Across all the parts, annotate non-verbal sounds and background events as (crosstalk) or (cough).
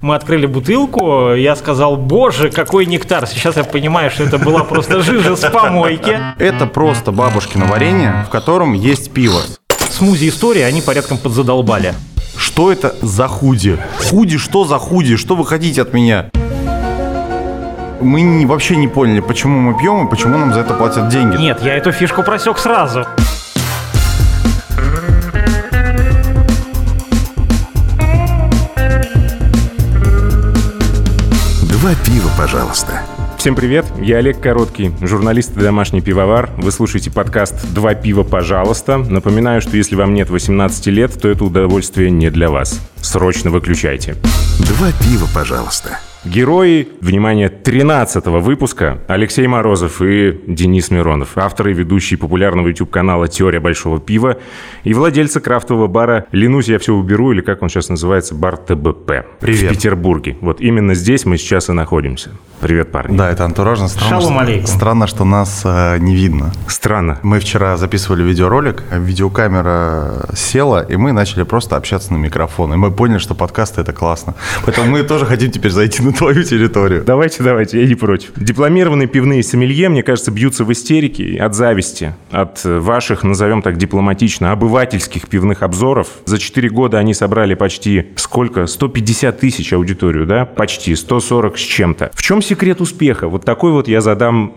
Мы открыли бутылку, я сказал, боже, какой нектар. Сейчас я понимаю, что это была просто жижа с помойки. Это просто бабушкино варенье, в котором есть пиво. Смузи истории они порядком подзадолбали. Что это за худи? Худи, что за худи? Что вы хотите от меня? Мы не- вообще не поняли, почему мы пьем и почему нам за это платят деньги. Нет, я эту фишку просек сразу. Пожалуйста. Всем привет, я Олег Короткий, журналист и домашний пивовар. Вы слушаете подкаст «Два пива, пожалуйста». Напоминаю, что если вам нет 18 лет, то это удовольствие не для вас. Срочно выключайте. Два пива, пожалуйста. Герои, внимание, 13 выпуска Алексей Морозов и Денис Миронов, авторы и ведущие популярного YouTube-канала «Теория большого пива» и владельцы крафтового бара «Ленусь, я все уберу» или как он сейчас называется, бар ТБП. Привет. В Петербурге. Вот именно здесь мы сейчас и находимся. Привет, парни. Да, это антуражно. Странно, Шалом алейкум. странно, что нас э, не видно. Странно. Мы вчера записывали видеоролик, видеокамера села, и мы начали просто общаться на микрофон. И мы поняли, что подкасты это классно. Поэтому мы тоже хотим теперь зайти на твою территорию. Давайте, давайте, я не против. Дипломированные пивные сомелье, мне кажется, бьются в истерике от зависти, от ваших, назовем так дипломатично, обывательских пивных обзоров. За 4 года они собрали почти сколько? 150 тысяч аудиторию, да? Почти, 140 с чем-то. В чем секрет успеха? Вот такой вот я задам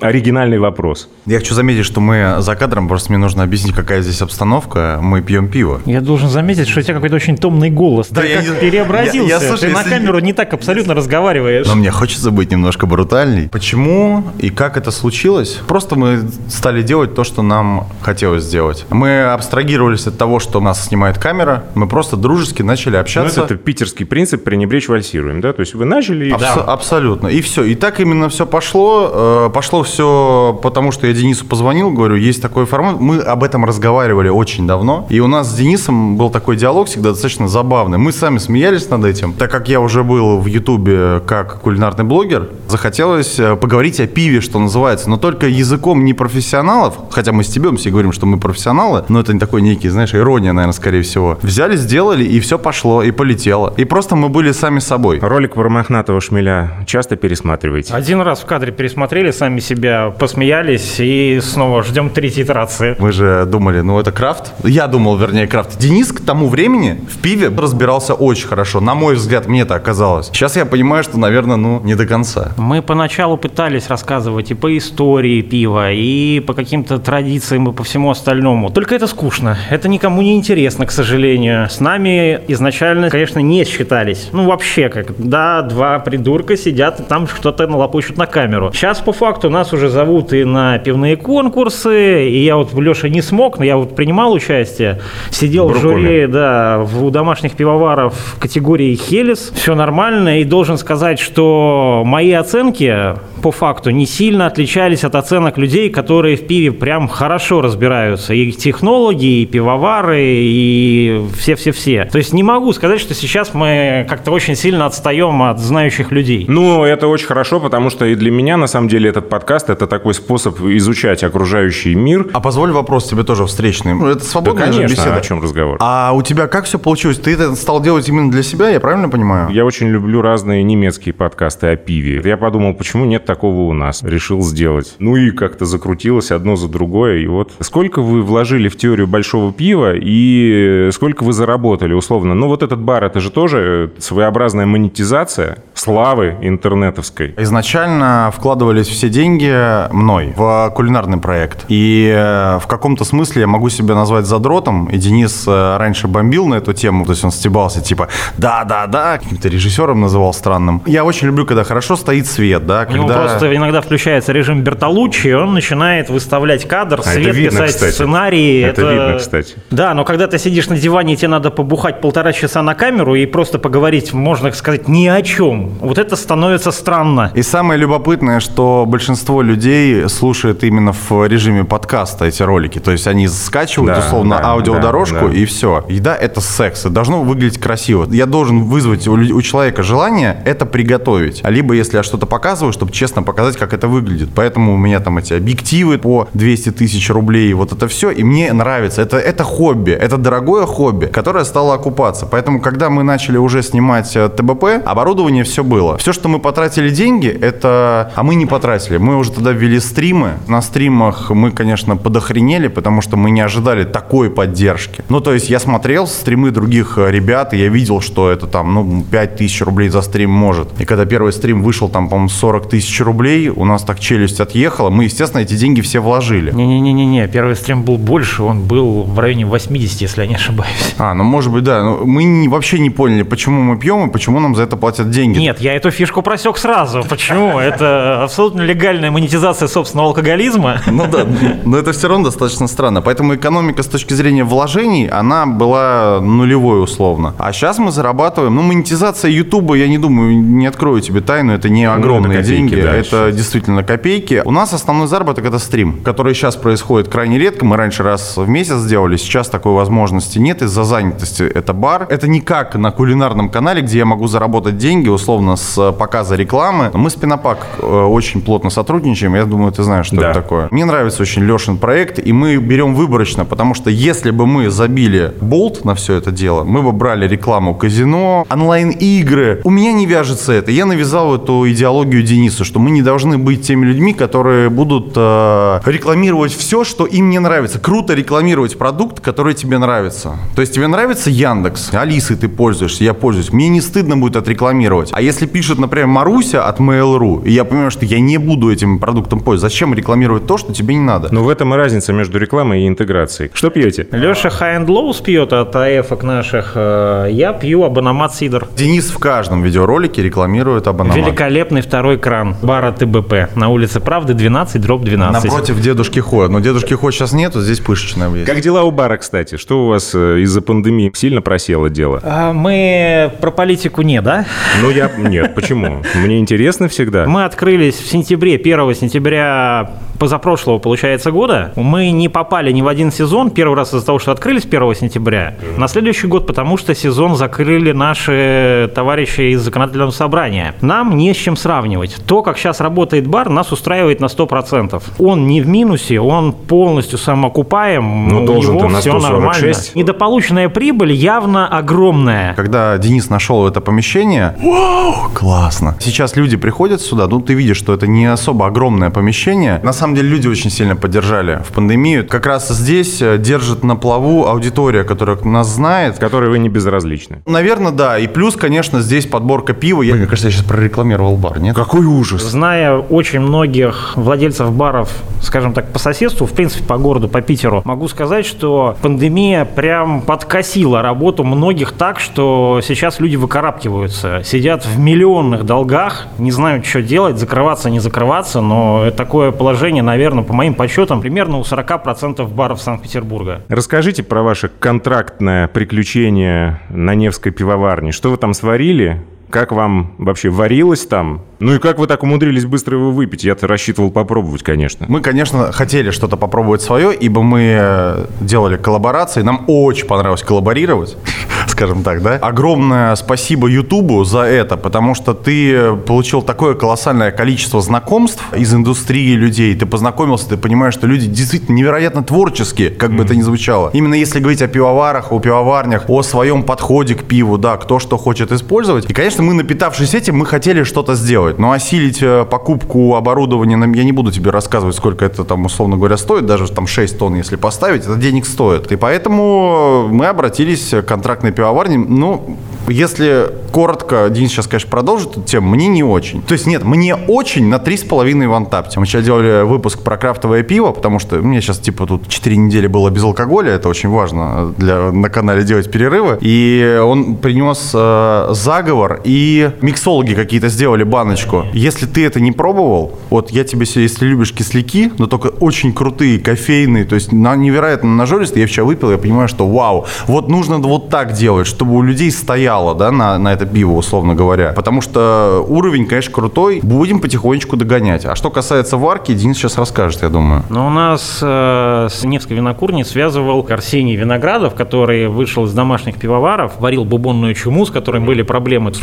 оригинальный вопрос. Я хочу заметить, что мы за кадром, просто мне нужно объяснить, какая здесь обстановка. Мы пьем пиво. Я должен заметить, что у тебя какой-то очень томный голос. Да, Ты я как не- переобразился. я- я, слушай, Ты на если- камеру не так абсолютно разговариваешь. Но мне хочется быть немножко брутальней. Почему и как это случилось? Просто мы стали делать то, что нам хотелось сделать. Мы абстрагировались от того, что нас снимает камера. Мы просто дружески начали Ну, общаться. это, питерский принцип «пренебречь вальсируем», да? То есть вы начали и Абсо- всё. Абсолютно. И все. И так именно все пошло. Пошло все потому, что я Денису позвонил, говорю, есть такой формат. Мы об этом разговаривали очень давно. И у нас с Денисом был такой диалог всегда достаточно забавный. Мы сами смеялись над этим. Так как я уже был в Ютубе как кулинарный блогер, захотелось э, поговорить о пиве, что называется. Но только языком не профессионалов, хотя мы стебемся и говорим, что мы профессионалы, но это не такой некий, знаешь, ирония, наверное, скорее всего. Взяли, сделали, и все пошло, и полетело. И просто мы были сами собой. Ролик про мохнатого шмеля часто пересматриваете? Один раз в кадре пересмотрели, сами себя посмеялись и снова ждем третьей итерации. Мы же думали, ну это крафт. Я думал, вернее, крафт. Денис к тому времени в пиве разбирался очень хорошо. На мой взгляд, мне это оказалось. Сейчас я понимаю, что, наверное, ну, не до конца. Мы поначалу пытались рассказывать и по истории пива, и по каким-то традициям, и по всему остальному. Только это скучно. Это никому не интересно, к сожалению. С нами изначально, конечно, не считались. Ну, вообще как. Да, два придурка сидят и там что-то налопочут на камеру. Сейчас, по факту, нас уже зовут и на пивные конкурсы, и я вот, Леша, не смог, но я вот принимал участие. Сидел в Брокколи. жюри да, в- у домашних пивоваров в категории Хелис. Все нормально. И должен сказать, что мои оценки по факту не сильно отличались от оценок людей, которые в пиве прям хорошо разбираются. И технологи, и пивовары, и все-все-все. То есть не могу сказать, что сейчас мы как-то очень сильно отстаем от знающих людей. Ну, это очень хорошо, потому что и для меня, на самом деле, этот подкаст – это такой способ изучать окружающий мир. А позволь вопрос тебе тоже встречный. Ну, Это Да, свободная же конечно, беседа. о чем разговор. А у тебя как все получилось? Ты это стал делать именно для себя, я правильно понимаю? Я очень люблю разные немецкие подкасты о пиве. Я подумал, почему нет такого у нас? Решил сделать. Ну и как-то закрутилось одно за другое. И вот сколько вы вложили в теорию большого пива и сколько вы заработали, условно? Ну вот этот бар, это же тоже своеобразная монетизация славы интернетовской. Изначально вкладывались все деньги мной в кулинарный проект. И э, в каком-то смысле я могу себя назвать задротом. И Денис э, раньше бомбил на эту тему, то есть он стебался, типа, да-да-да, каким-то режиссером называл странным. Я очень люблю, когда хорошо стоит свет, да, У него когда... просто иногда включается режим Бертолуччи, и он начинает выставлять кадр, А это свет видно, писать, кстати. сценарий. Это видно, кстати. Да, но когда ты сидишь на диване, и тебе надо побухать полтора часа на камеру и просто поговорить, можно сказать, ни о чем. Вот это становится странно. И самое любопытное, что большинство людей слушает именно в режиме подкаста эти ролики. То есть они скачивают Да, условно да, аудиодорожку да, да. и все. Еда это секс. И должно выглядеть красиво. Я должен вызвать у, у человека желание это приготовить. А либо если я что-то показываю, чтобы честно показать, как это выглядит. Поэтому у меня там эти объективы по 200 тысяч рублей. Вот это все. И мне нравится. Это, это хобби. Это дорогое хобби, которое стало окупаться. Поэтому, когда мы начали уже снимать э, ТБП, оборудование все было. Все, что мы потратили деньги, это... А мы не потратили. Мы уже тогда ввели стримы. На стримах мы, конечно, подохренели, потому что мы не ожидали такой поддержки. Ну, то есть я смотрел стримы других э, ребят, и я видел, что это там, ну, 5 тысяч рублей за стрим может. И когда первый стрим вышел, там, по-моему, 40 тысяч рублей, у нас так челюсть отъехала. Мы, естественно, эти деньги все вложили. Не-не-не-не, первый стрим был больше, он был в районе 80, если я не ошибаюсь. А, ну, может быть, да. Но мы не- вообще не поняли, почему мы пьем и почему нам за это платят деньги. Нет, я эту фишку просек сразу. Почему? Это абсолютно легальная монетизация собственного алкоголизма. Ну да, но это все равно достаточно странно. Поэтому экономика с точки зрения вложений, она была нулевой условно. А сейчас мы зарабатываем, ну, монетизация Ютуба, я не думаю, не открою тебе тайну, это не огромные это копейки, деньги, да, это действительно копейки. У нас основной заработок это стрим, который сейчас происходит крайне редко. Мы раньше раз в месяц делали, сейчас такой возможности нет из-за занятости. Это бар. Это не как на кулинарном канале, где я могу заработать деньги, условно, с показа рекламы. Мы с Пинопак э, очень плотно сотрудничаем. Я думаю, ты знаешь, что Да. это такое. Мне нравится очень Лешин проект, и мы берем выборочно, потому что если бы мы забили болт на все это дело, мы бы брали рекламу казино, онлайн-игры. У меня не вяжется это. Я навязал эту идеологию Денису, что мы не должны быть теми людьми, которые будут э, рекламировать все, что им не нравится. Круто рекламировать продукт, который тебе нравится. То есть тебе нравится Яндекс, Алисой ты пользуешься, я пользуюсь. Мне не стыдно будет отрекламировать. А если пишет, например, Маруся от Mail.ru, и я понимаю, что я не буду этим продуктом пользоваться, зачем рекламировать то, что тебе не надо? Но в этом и разница между рекламой и интеграцией. Что пьете? Леша High and Lows пьет от АЭФок наших. э, Я пью абономат Сидор. Денис в каждом видеоролике рекламирует абонемент. Великолепный второй кран бара ТБП на улице Правды 12, дроп 12. Напротив дедушки Хо. Но дедушки Хо сейчас нету, здесь пышечная есть. Как дела у бара, кстати? Что у вас э, из-за пандемии сильно просело дело? А Мы про политику не, да? Ну, я... Нет, почему? Мне интересно всегда. Мы открылись в сентябре, 1 сентября позапрошлого, получается, года. Мы не попали ни в один сезон. Первый раз из-за того, что открылись 1 сентября. На следующий год, потому что сезон закрыли наши товарищи из законодательного собрания. Нам не с чем сравнивать. То, как сейчас работает бар, нас устраивает на 100%. Он не в минусе, он полностью самоокупаем. Ну, у должен-то него на все 146. нормально. Недополученная прибыль явно огромная. Когда Денис нашел это помещение, вау, классно. Сейчас люди приходят сюда, ну ты видишь, что это не особо огромное помещение. На самом деле люди очень сильно поддержали в пандемию. Как раз здесь э, держит на плаву аудитория, которая нас знает. Которой вы не безразличны. Наверное, да. И плюс, конечно, здесь подборка пива. Я, мне кажется, я сейчас прорекламировал бар, нет? Какой ужас! Зная очень многих владельцев баров, скажем так, по соседству, в принципе, по городу, по Питеру, могу сказать, что пандемия прям подкосила работу многих так, что сейчас люди выкарабкиваются, сидят в миллионных долгах, не знают, что делать, закрываться, не закрываться, но такое положение, наверное, по моим подсчетам, примерно у 40% баров Санкт-Петербурга. Расскажите про ваше контрактное приключение на Невской пивоварне. Что вы там сварили? Как вам вообще варилось там? Ну и как вы так умудрились быстро его выпить? Я-то рассчитывал попробовать, конечно. Мы, конечно, хотели что-то попробовать свое, ибо мы э, делали коллаборации. Нам очень понравилось коллаборировать, скажем так, да. Огромное спасибо Ютубу за это, потому что ты получил такое колоссальное количество знакомств из индустрии людей. Ты познакомился, ты понимаешь, что люди действительно невероятно творческие, как бы это ни звучало. Именно если говорить о пивоварах, о пивоварнях, о своем подходе к пиву, да, кто что хочет использовать. И, конечно, мы, напитавшись этим, мы хотели что-то сделать. Но осилить э, покупку оборудования, я не буду тебе рассказывать, сколько это там, условно говоря, стоит, даже там 6 тонн, если поставить, это денег стоит. И поэтому мы обратились к контрактной пивоварне. Ну, если коротко, Денис сейчас, конечно, продолжит эту тему, мне не очень. То есть нет, мне очень на 3,5 в Антапте. Мы сейчас делали выпуск про крафтовое пиво, потому что у меня сейчас типа тут 4 недели было без алкоголя, это очень важно для, на канале делать перерывы. И он принес э, заговор, и миксологи какие-то сделали баночку. Если ты это не пробовал, вот я тебе, если любишь кисляки, но только очень крутые, кофейные, то есть на, невероятно нажористые, я вчера выпил, я понимаю, что вау, вот нужно вот так делать, чтобы у людей стояло. Начало, да, на, на это пиво, условно говоря. Потому что уровень, конечно, крутой. Будем потихонечку догонять. А что касается варки, Денис сейчас расскажет, я думаю. Но у нас э, с Невской винокурней связывал Арсений Виноградов, который вышел из домашних пивоваров, варил бубонную чуму, с которой были проблемы с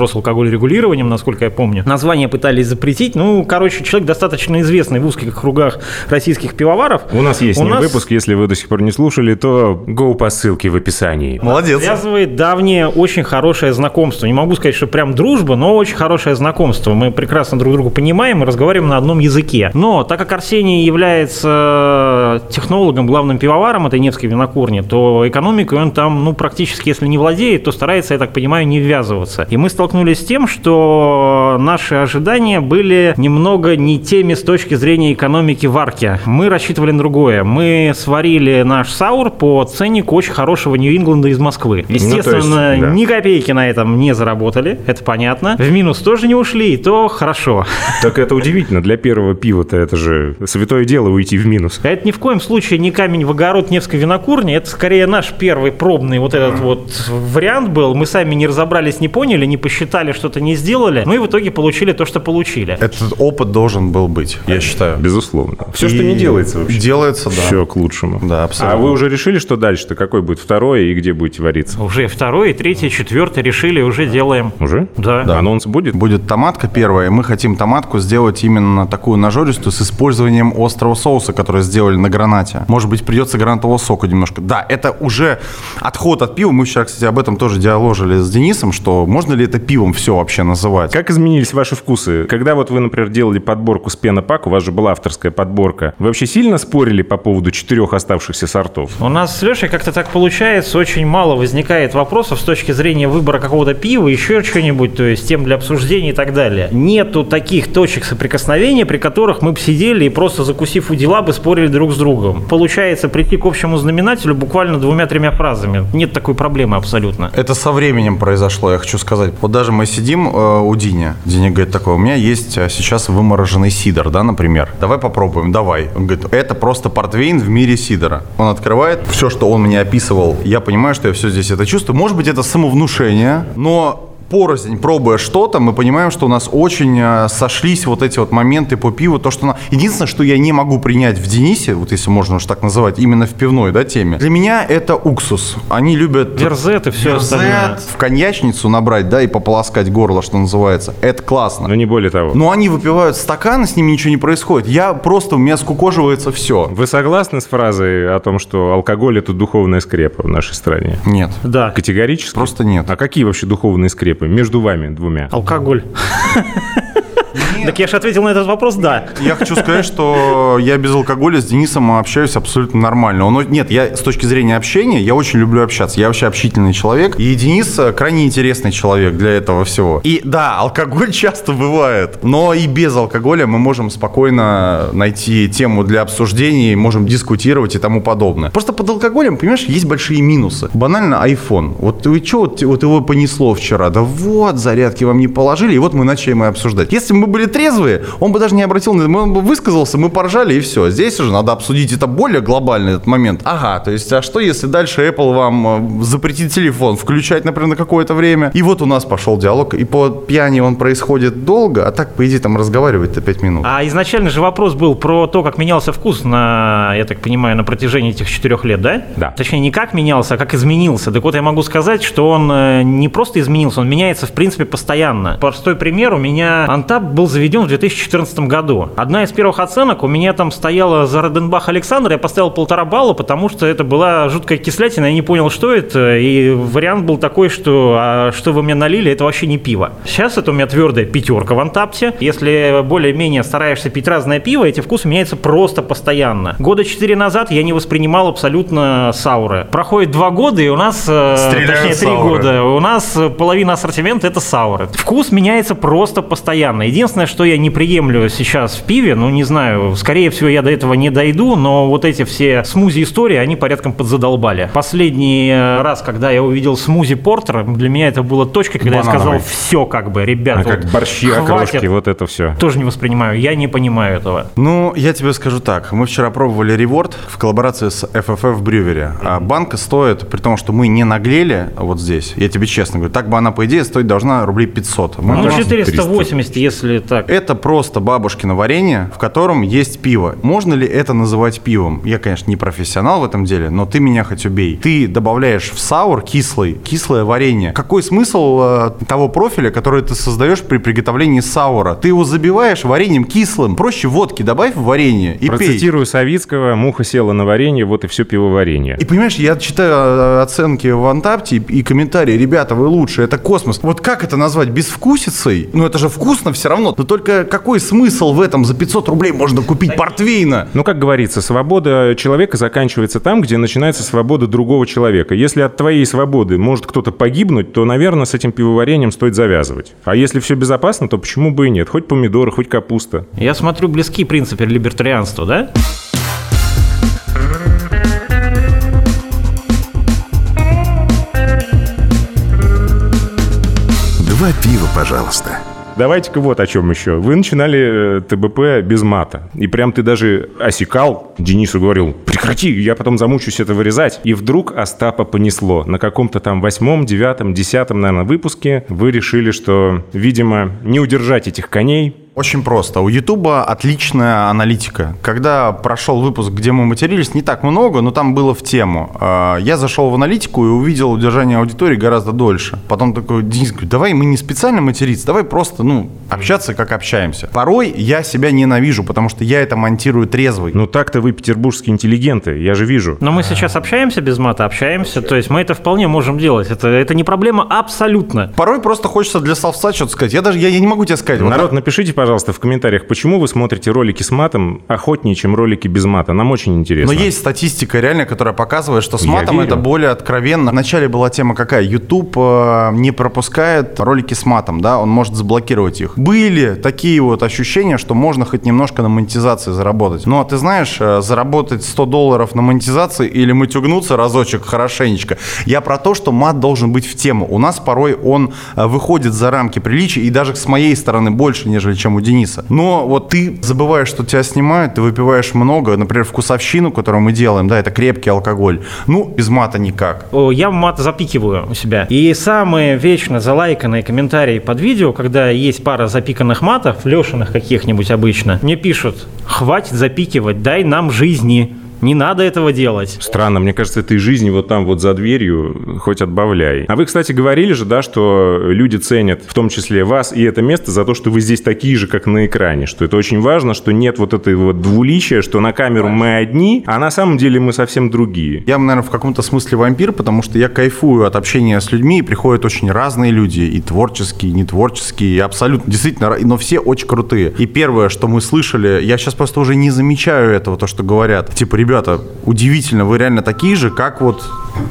регулированием, насколько я помню. Название пытались запретить. Ну, короче, человек достаточно известный в узких кругах российских пивоваров. У нас есть У нас- выпуск, если вы до сих пор не слушали, то go по ссылке в описании. Молодец. Связывает давнее, очень хорошее знакомство. Не могу сказать, что прям дружба, но очень хорошее знакомство. Мы прекрасно друг друга понимаем и разговариваем на одном языке. Но так как Арсений является технологом, главным пивоваром этой Невской винокурни, то экономикой он там, ну, практически, если не владеет, то старается, я так понимаю, не ввязываться. И мы столкнулись с тем, что наши ожидания были немного не теми с точки зрения экономики варки. Мы рассчитывали на другое. Мы сварили наш саур по ценнику очень хорошего Нью-Ингланда из Москвы. Естественно, есть, да. ни копейки на этом не заработали, это понятно. В минус тоже не ушли, и то хорошо. Так это удивительно. Для первого пива-то это же святое дело уйти в минус. Это ни в коем случае не камень в огород Невской винокурни, это скорее наш первый пробный вот этот вот вариант был. Мы сами не разобрались, не поняли, не посчитали, что-то не сделали, ну и в итоге получили то, что получили. Этот опыт должен был быть, я считаю. Безусловно. Все, что не делается вообще. Делается, да. Все к лучшему. Да, абсолютно. А вы уже решили, что дальше-то? Какой будет второе и где будете вариться? Уже второй, и третий, четвертый решили, уже делаем. Уже? Да. Анонс будет? Будет томатка первая, мы хотим томатку сделать именно такую нажористую с использованием острого соуса, который сделали на гранате. Может быть, придется гранатового сока немножко. Да, это уже отход от пива. Мы вчера, кстати, об этом тоже диаложили с Денисом, что можно ли это пивом все вообще называть. Как изменились ваши вкусы? Когда вот вы, например, делали подборку с пенопак, у вас же была авторская подборка, вы вообще сильно спорили по поводу четырех оставшихся сортов? У нас с Лешей как-то так получается, очень мало возникает вопросов с точки зрения выбора какого-то пива, еще что-нибудь, то есть тем для обсуждения и так далее. Нету таких точек соприкосновения, при которых мы бы сидели и просто закусив у дела бы спорили друг с другом. Получается прийти к общему знаменателю буквально двумя-тремя фразами. Нет такой проблемы абсолютно. Это со временем произошло, я хочу сказать. Вот даже мы сидим э, у Дини. Диня говорит такое, у меня есть э, сейчас вымороженный сидор, да, например. Давай попробуем, давай. Он говорит, это просто портвейн в мире сидора. Он открывает, все, что он мне описывал, я понимаю, что я все здесь это чувствую. Может быть, это самовнушение, но порознь, пробуя что-то, мы понимаем, что у нас очень э, сошлись вот эти вот моменты по пиву. То, что на... Единственное, что я не могу принять в Денисе, вот если можно уж так называть, именно в пивной да, теме, для меня это уксус. Они любят Верзет и все остальное. Верзет в коньячницу набрать, да, и пополоскать горло, что называется. Это классно. Но не более того. Но они выпивают стакан, и с ними ничего не происходит. Я просто, у меня скукоживается все. Вы согласны с фразой о том, что алкоголь – это духовная скрепа в нашей стране? Нет. Да. Категорически? Просто нет. А какие вообще духовные скрепы между вами двумя? Алкоголь. (laughs) Так я же ответил на этот вопрос, да. Я хочу сказать, что я без алкоголя с Денисом общаюсь абсолютно нормально. Он, нет, я с точки зрения общения, я очень люблю общаться. Я вообще общительный человек. И Денис э, крайне интересный человек для этого всего. И да, алкоголь (laughs) часто бывает. Но и без алкоголя мы можем спокойно найти тему для обсуждений, можем дискутировать и тому подобное. Просто под алкоголем, понимаешь, есть большие минусы. Банально iPhone. Вот вы что, вот, вот его понесло вчера? Да вот, зарядки вам не положили, и вот мы начали мы обсуждать. Если бы мы были трезвые, он бы даже не обратил на это, он бы высказался, мы поржали и все. Здесь уже надо обсудить это более глобальный этот момент. Ага, то есть, а что если дальше Apple вам э, запретит телефон включать, например, на какое-то время? И вот у нас пошел диалог, и по пьяни он происходит долго, а так, по идее, там разговаривать-то 5 минут. А изначально же вопрос был про то, как менялся вкус на, я так понимаю, на протяжении этих четырех лет, да? Да. Точнее, не как менялся, а как изменился. Так вот, я могу сказать, что он э, не просто изменился, он меняется, в принципе, постоянно. Простой пример, у меня Антап был заведен в 2014 году. Одна из первых оценок у меня там стояла за Роденбах Александр, я поставил полтора балла, потому что это была жуткая кислятина, я не понял, что это, и вариант был такой, что а что вы мне налили, это вообще не пиво. Сейчас это у меня твердая пятерка в Антапте. Если более-менее стараешься пить разное пиво, эти вкусы меняются просто постоянно. Года четыре назад я не воспринимал абсолютно сауры. Проходит два года, и у нас, э, Стреляют точнее, три года, у нас половина ассортимента это сауры. Вкус меняется просто постоянно. Единственное, что я не приемлю сейчас в пиве, ну, не знаю, скорее всего, я до этого не дойду, но вот эти все смузи-истории, они порядком подзадолбали. Последний э, раз, когда я увидел смузи портера, для меня это было точкой, когда я Банановый. сказал, все как бы, ребята, А как вот борщи, хватит». окрошки, вот это все. Тоже не воспринимаю, я не понимаю этого. Ну, я тебе скажу так. Мы вчера пробовали реворд в коллаборации с FFF Брювери. А банка стоит, при том, что мы не наглели вот здесь, я тебе честно говорю, так бы она, по идее, стоить должна рублей 500. Мы Ну, просто- 480, если так. Это просто бабушкино варенье, в котором есть пиво. Можно ли это называть пивом? Я, конечно, не профессионал в этом деле, но ты меня хоть убей. Ты добавляешь в саур кислый, кислое варенье. Какой смысл э, того профиля, который ты создаешь при приготовлении саура? Ты его забиваешь вареньем кислым. Проще водки добавь в варенье и пей. Процитирую Савицкого, муха села на варенье, вот и все пивоваренье. И понимаешь, я читаю э, оценки в Антапте и, и комментарии, ребята, вы лучше, это космос. Вот как это назвать? Безвкусицей? Ну это же вкусно все равно. Но только какой смысл в этом? За 500 рублей можно купить портвейна. Ну, как говорится, свобода человека заканчивается там, где начинается свобода другого человека. Если от твоей свободы может кто-то погибнуть, то, наверное, с этим пивоварением стоит завязывать. А если все безопасно, то почему бы и нет? Хоть помидоры, хоть капуста. Я смотрю, близки принципы либертарианства, да? Два пива, пожалуйста. Давайте-ка вот о чем еще. Вы начинали э, ТБП без мата. И прям ты даже осекал. Денису говорил, прекрати, я потом замучусь это вырезать. И вдруг Остапа понесло. На каком-то там восьмом, девятом, десятом, наверное, выпуске вы решили, что, видимо, не удержать этих коней. Очень просто. У Ютуба отличная аналитика. Когда прошел выпуск, где мы матерились, не так много, но там было в тему. А, Я зашел в аналитику и увидел удержание аудитории гораздо дольше. Потом такой, Денис говорит, давай мы не специально материться, давай просто, ну, общаться, как общаемся. Порой я себя ненавижу, потому что я это монтирую трезвый. Ну так-то вы петербургские интеллигенты, я же вижу. Но мы сейчас общаемся без мата, общаемся, то есть мы это вполне можем делать. Это, это не проблема абсолютно. Порой просто хочется для словца что-то сказать. Я даже, я, я не могу тебе сказать. Вот Народ, напишите, пожалуйста, в комментариях, почему вы смотрите ролики с матом охотнее, чем ролики без мата. Нам очень интересно. Но есть статистика реально, которая показывает, что с Я матом верю. это более откровенно. Вначале была тема какая? YouTube э, не пропускает ролики с матом, да, он может заблокировать их. Были такие вот ощущения, что можно хоть немножко на монетизации заработать. Ну, а ты знаешь, э, заработать 100 долларов на монетизации или матюгнуться разочек хорошенечко. Я про то, что мат должен быть в тему. У нас порой он э, выходит за рамки приличия, и даже с моей стороны больше, нежели чем у Дениса. Но вот ты забываешь, что тебя снимают, ты выпиваешь много, например, вкусовщину, которую мы делаем, да, это крепкий алкоголь. Ну, без мата никак. Я мат запикиваю у себя. И самые вечно залайканные комментарии под видео, когда есть пара запиканных матов, лешиных каких-нибудь обычно, мне пишут, хватит запикивать, дай нам жизни. Не надо этого делать. Странно, мне кажется, этой жизни вот там вот за дверью хоть отбавляй. А вы, кстати, говорили же, да, что люди ценят, в том числе вас и это место, за то, что вы здесь такие же, как на экране, что это очень важно, что нет вот этой вот двуличия, что на камеру мы одни, а на самом деле мы совсем другие. Я, наверное, в каком-то смысле вампир, потому что я кайфую от общения с людьми, и приходят очень разные люди, и творческие, и нетворческие, и абсолютно, действительно, но все очень крутые. И первое, что мы слышали, я сейчас просто уже не замечаю этого, то, что говорят. Типа, ребята, удивительно, вы реально такие же, как вот,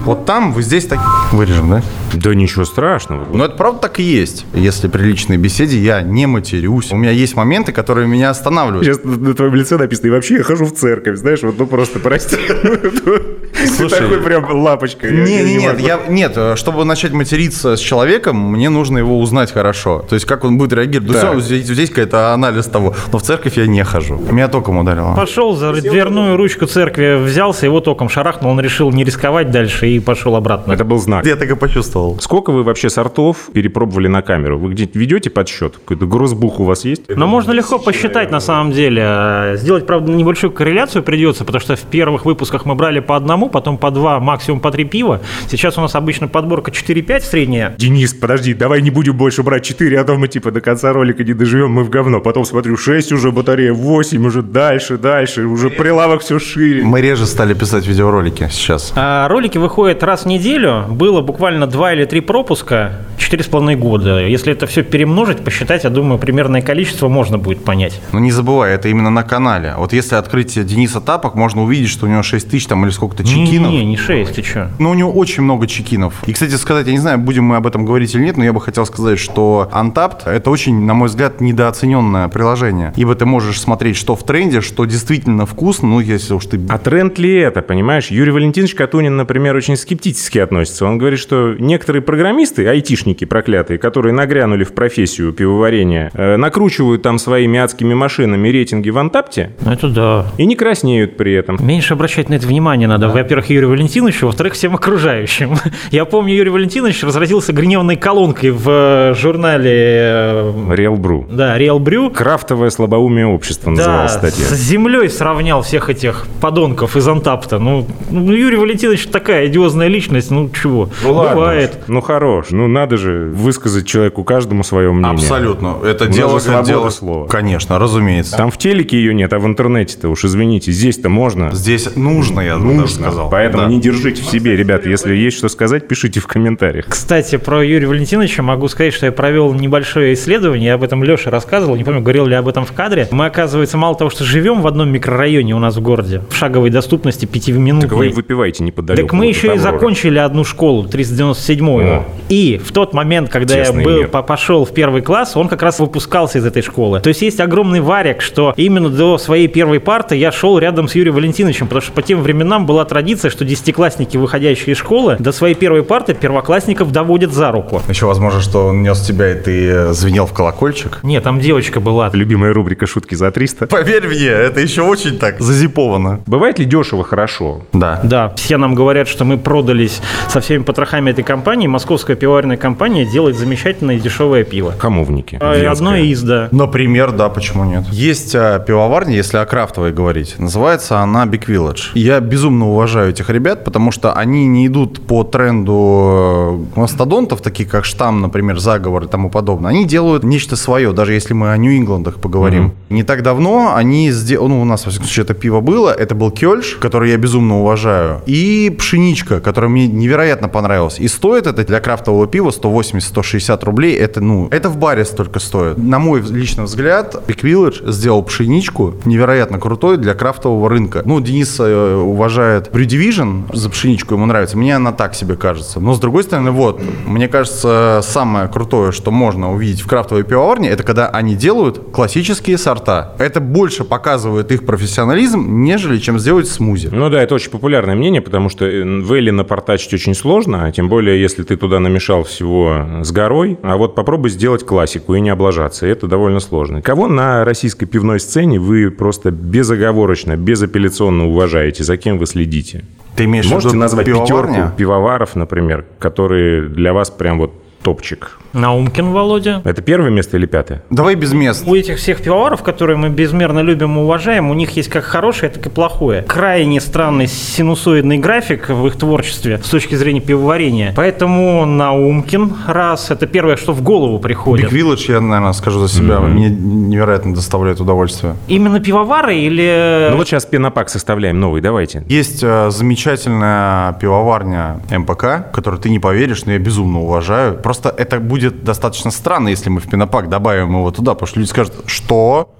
вот там, вы здесь такие. Вырежем, да? Да ничего страшного. Но это правда так и есть. Если при личной беседе я не матерюсь. У меня есть моменты, которые меня останавливают. Сейчас на твоем лице написано, и вообще я хожу в церковь, знаешь, вот ну просто прости. (laughs) Слушай, такой прям лапочка. Не, нет, я, нет, э, чтобы начать материться с человеком, мне нужно его узнать хорошо. То есть, как он будет реагировать. Ну, Так. всё, здесь, здесь какой-то анализ того. Но в церковь я не хожу. Меня током ударило. Пошел за дверную ручку церкви, взялся, его током шарахнул, он решил не рисковать дальше и пошел обратно. Это был знак. Я так и почувствовал. Сколько вы вообще сортов перепробовали на камеру? Вы где-то ведете подсчет? Какой-то грозбух у вас есть? Но можно легко посчитать на самом деле. Сделать, правда, небольшую корреляцию придется, потому что в первых выпусках мы брали по одному, потом по два, максимум по три пива. Сейчас у нас обычно подборка 4-5 средняя. Денис, подожди, давай не будем больше брать 4, а то мы типа до конца ролика не доживем, мы в говно. Потом смотрю, 6 уже батарея, 8, уже дальше, дальше, уже прилавок все шире. Мы реже стали писать видеоролики сейчас. А ролики выходят раз в неделю. Было буквально два или три пропуска, четыре с половиной года. Если это все перемножить, посчитать, я думаю, примерное количество можно будет понять. Но не забывай, это именно на канале. Вот если открыть Дениса Тапок, можно увидеть, что у него 6 тысяч там или сколько-то чекинов. Не, не 6, ты что? Но у него очень много чекинов. И, кстати, сказать, я не знаю, будем мы об этом говорить или нет, но я бы хотел сказать, что Untapped – это очень, на мой взгляд, недооцененное приложение. Ибо ты можешь смотреть, что в тренде, что действительно вкусно, ну, если уж ты... А тренд ли это, понимаешь? Юрий Валентинович Катунин, например, очень скептически относится. Он говорит, что некоторые программисты, айтишники проклятые, которые нагрянули в профессию пивоварения, э, накручивают там своими адскими машинами рейтинги в Антапте это да. и не краснеют при этом. Меньше обращать на это внимание надо. Во-первых, Юрию Валентиновичу, во-вторых, всем окружающим. (laughs) Я помню, Юрий Валентинович разразился гневной колонкой в э, журнале э, Real Brew. да, Brew. Крафтовое слабоумие общества Да, называлась статья. с землей сравнял всех этих подонков из Антапта. Ну, ну, Юрий Валентинович такая идиозная личность, ну чего? Бывает. Ну хорош, ну надо же высказать человеку каждому свое мнение. Абсолютно. Это У дело свобода дело- слова. Конечно, разумеется. Там в телеке ее нет, а в интернете-то уж извините, здесь-то можно. Здесь нужно, я бы даже сказал. Поэтому Да. не держите в себе, ребята. Если есть что сказать, пишите в комментариях. Кстати, про Юрия Валентиновича могу сказать, что я провел небольшое исследование, я об этом Леша рассказывал, не помню, говорил ли об этом в кадре. Мы, оказывается, мало того, что живем в одном микрорайоне у нас в городе, в шаговой доступности 5 минут. Так вы выпиваете неподалеку. Так мы еще и закончили одну школу, 397-ю. О. И в тот момент, когда Тесный я был, мир. пошел в первый класс, он как раз выпускался из этой школы. То есть есть огромный варик, что именно до своей первой парты я шел рядом с Юрием Валентиновичем, потому что по тем временам была традиция, что десятиклассники, выходящие из школы, до своей первой парты первоклассников доводят за руку. Еще возможно, что он нес тебя, и ты э, звенел в колокольчик. Нет, там девочка была. Любимая рубрика «Шутки за 300». Поверь мне, это еще очень так зазиповано. Бывает ли дешево хорошо? Да. Да, все нам говорят, что мы продались со всеми потрохами этой компании. Московская пивоваренная компания делает замечательное и дешевое пиво. Хамовники. А, и Одно Венское. из, да. Например, да, почему нет? Есть а, пивоварня, если о крафтовой говорить. Называется она Big Village. Я безумно уважаю этих ребят, потому что они не идут по тренду э, мастодонтов, таких как Штамм, например, Заговор и тому подобное. Они делают нечто свое, даже если мы о Нью-Ингландах поговорим. Не так давно они сделали, ну, у нас, во всяком случае, это пиво было, это был Кёльш, который я безумно уважаю, и Пшеничка, которая мне невероятно понравилась. И стоит это для крафтового пива 180-160 рублей. Это, ну, это в баре столько стоит. На мой личный взгляд, Big Village сделал пшеничку невероятно крутой для крафтового рынка. Ну, Денис э, уважает Brew Division за пшеничку, ему нравится. Мне она так себе кажется. Но, с другой стороны, вот, мне кажется, самое крутое, что можно увидеть в крафтовой пивоварне, это когда они делают классические сорта. Это больше показывает их профессионализм, нежели чем сделать смузи. Ну да, это очень популярное мнение, потому что э, Вейли напортачить очень сложно, а тем более, если ты туда намешал всего с горой. А вот попробуй сделать классику и не облажаться. Это довольно сложно. Кого на российской пивной сцене вы просто безоговорочно, безапелляционно уважаете? За кем вы следите? Ты имеешь в Можете назвать пивоварня? пятерку пивоваров, например, которые для вас прям вот топчик? Наумкин Володя. Это первое место или пятое? Давай без мест. У этих всех пивоваров, которые мы безмерно любим и уважаем, у них есть как хорошее, так и плохое. Крайне странный синусоидный график в их творчестве с точки зрения пивоварения. Поэтому Наумкин, раз, это первое, что в голову приходит. Big Village, я, наверное, скажу за себя, мне невероятно доставляет удовольствие. Именно пивовары или... Ну вот сейчас пенопак составляем новый, давайте. Есть э, замечательная пивоварня МПК, которую ты не поверишь, но я безумно уважаю. Просто это будет достаточно странно, если мы в пинопак добавим его туда, потому что люди скажут, что?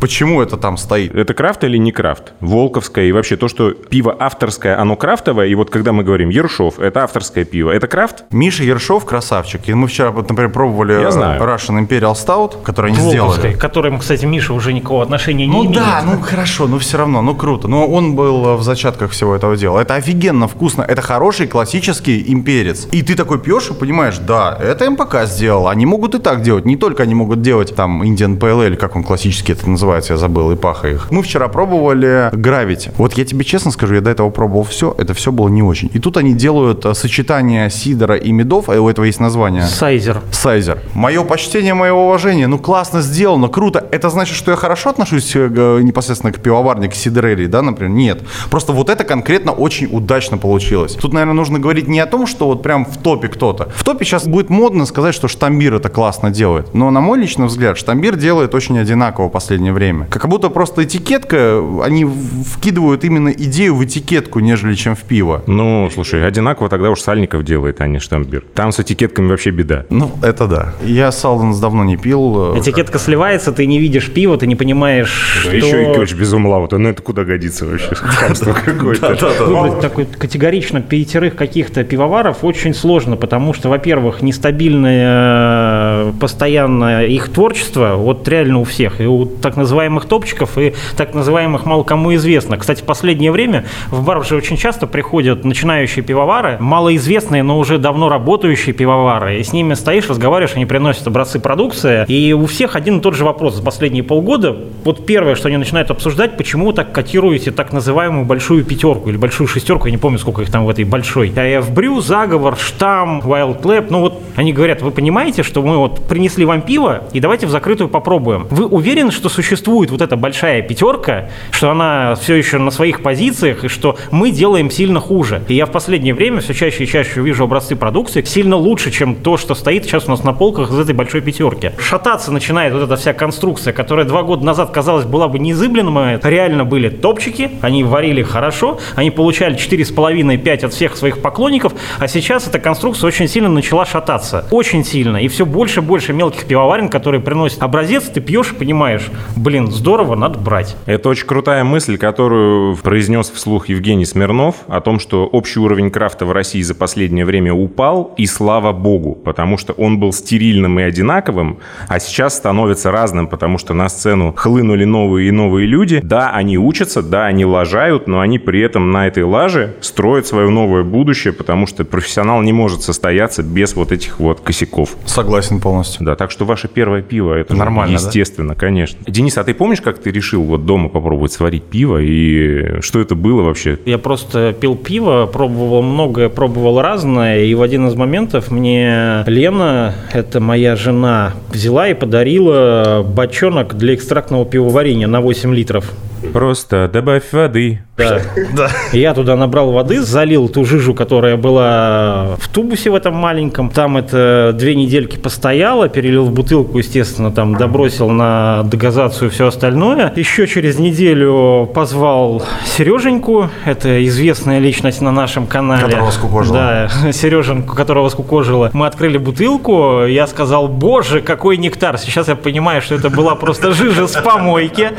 Почему это там стоит? Это крафт или не крафт? Волковское и вообще то, что пиво авторское, оно крафтовое. И вот когда мы говорим Ершов, это авторское пиво. Это крафт? Миша Ершов красавчик. И мы вчера, например, пробовали Я знаю. Russian Imperial Stout, который они сделали. к которым, кстати, Миша уже никакого отношения не Ну имеет. да, ну хорошо, ну все равно, ну круто. Но он был э, в зачатках всего этого дела. Это офигенно вкусно. Это хороший классический имперец. И ты такой пьешь и понимаешь, да, это МПК сделал. Они могут и так делать. Не только они могут делать там Indian Ale, как он классически это называется, я забыл, и паха их. Мы вчера пробовали Gravity. Вот я тебе честно скажу, я до этого пробовал все, это все было не очень. И тут они делают э, сочетание сидора и медов, а у этого есть название. Сайзер. Сайзер. Мое почтение, мое уважение. Ну, классно сделано, круто. Это значит, что я хорошо отношусь э, непосредственно к пивоварне, к Сидерелли, да, например? Нет. Просто вот это конкретно очень удачно получилось. Тут, наверное, нужно говорить не о том, что вот прям в топе кто-то. В топе сейчас будет модно сказать, что Штамбир это классно делает. Но, на мой личный взгляд, Штамбир делает очень одинаково в последнее время. Время. Как будто просто этикетка, они вкидывают именно идею в этикетку, нежели чем в пиво. Ну, слушай, одинаково тогда уж Сальников делает, а не Штамбер. Там с этикетками вообще беда. Ну, это да. Я Салденс давно не пил. Этикетка сливается, ты не видишь пиво, ты не понимаешь, Да что... еще и ключ без умлаута. Ну, это куда годится вообще? (laughs) Хамство какое-то. Такой категорично пятерых каких-то пивоваров очень сложно, потому что, во-первых, нестабильное э, постоянно их творчество, вот реально у всех, и у так называемых топчиков, и так называемых мало кому известно. Кстати, в последнее время в бар же очень часто приходят начинающие пивовары, малоизвестные, но уже давно работающие пивовары, и с ними стоишь, разговариваешь, они приносят образцы продукции, и у всех один и тот же вопрос за последние полгода. Вот первое, что они начинают обсуждать, почему вы так котируете так называемую большую пятерку или большую шестерку, я не помню, сколько их там в этой большой. AF Brew, Заговор, Штам, Wild Lab, ну вот они говорят, вы понимаете, что мы вот принесли вам пиво, и давайте в закрытую попробуем. Вы уверены, что существует вот эта большая пятерка, что она все еще на своих позициях, и что мы делаем сильно хуже? И я в последнее время все чаще и чаще вижу образцы продукции сильно лучше, чем то, что стоит сейчас у нас на полках из этой большой пятерки. Шататься начинает вот эта вся конструкция, которая два года назад, казалось, была бы неизыблемая. Реально были топчики, они варили хорошо, они получали 4,5-5 от всех своих поклонников, а сейчас эта конструкция очень сильно начала шататься. Очень сильно. И все больше и больше мелких пивоварен, которые приносят образец, ты пьешь и понимаешь, блин, здорово, надо брать. Это очень крутая мысль, которую произнес вслух Евгений Смирнов о том, что общий уровень крафта в России за последнее время упал, и слава богу, потому что он был стерильным и одинаковым, а сейчас становится разным, потому что на сцену хлынули новые и новые люди. Да, они учатся, да, они лажают, но они при этом на этой лаже строят свое новое будущее, потому что профессионал не может состояться без вот этих вот косяков. Согласен полностью. Да, так что ваше первое пиво, это же Нормально, да? естественно, конечно. Денис, а ты помнишь, как ты решил вот дома попробовать сварить пиво, и что это было вообще? Я просто пил пиво, пробовал многое, пробовал разное, и в один из моментов мне Лена, это моя жена, взяла и подарила бочонок для экстрактного пивоварения на 8 литров. Просто добавь воды. Да. Да. Я туда набрал воды, залил ту жижу, которая была в тубусе в этом маленьком. Там это две недельки постояло, перелил в бутылку, естественно, там добросил на дегазацию все остальное. Еще через неделю позвал Сереженьку, это известная личность на нашем канале. Которого скукожило. Да, (laughs) Сереженку, которого скукожило. Мы открыли бутылку, я сказал, боже, какой нектар. Сейчас я понимаю, что это была просто жижа с помойки.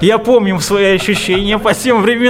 Я помню свои ощущения по тем временам,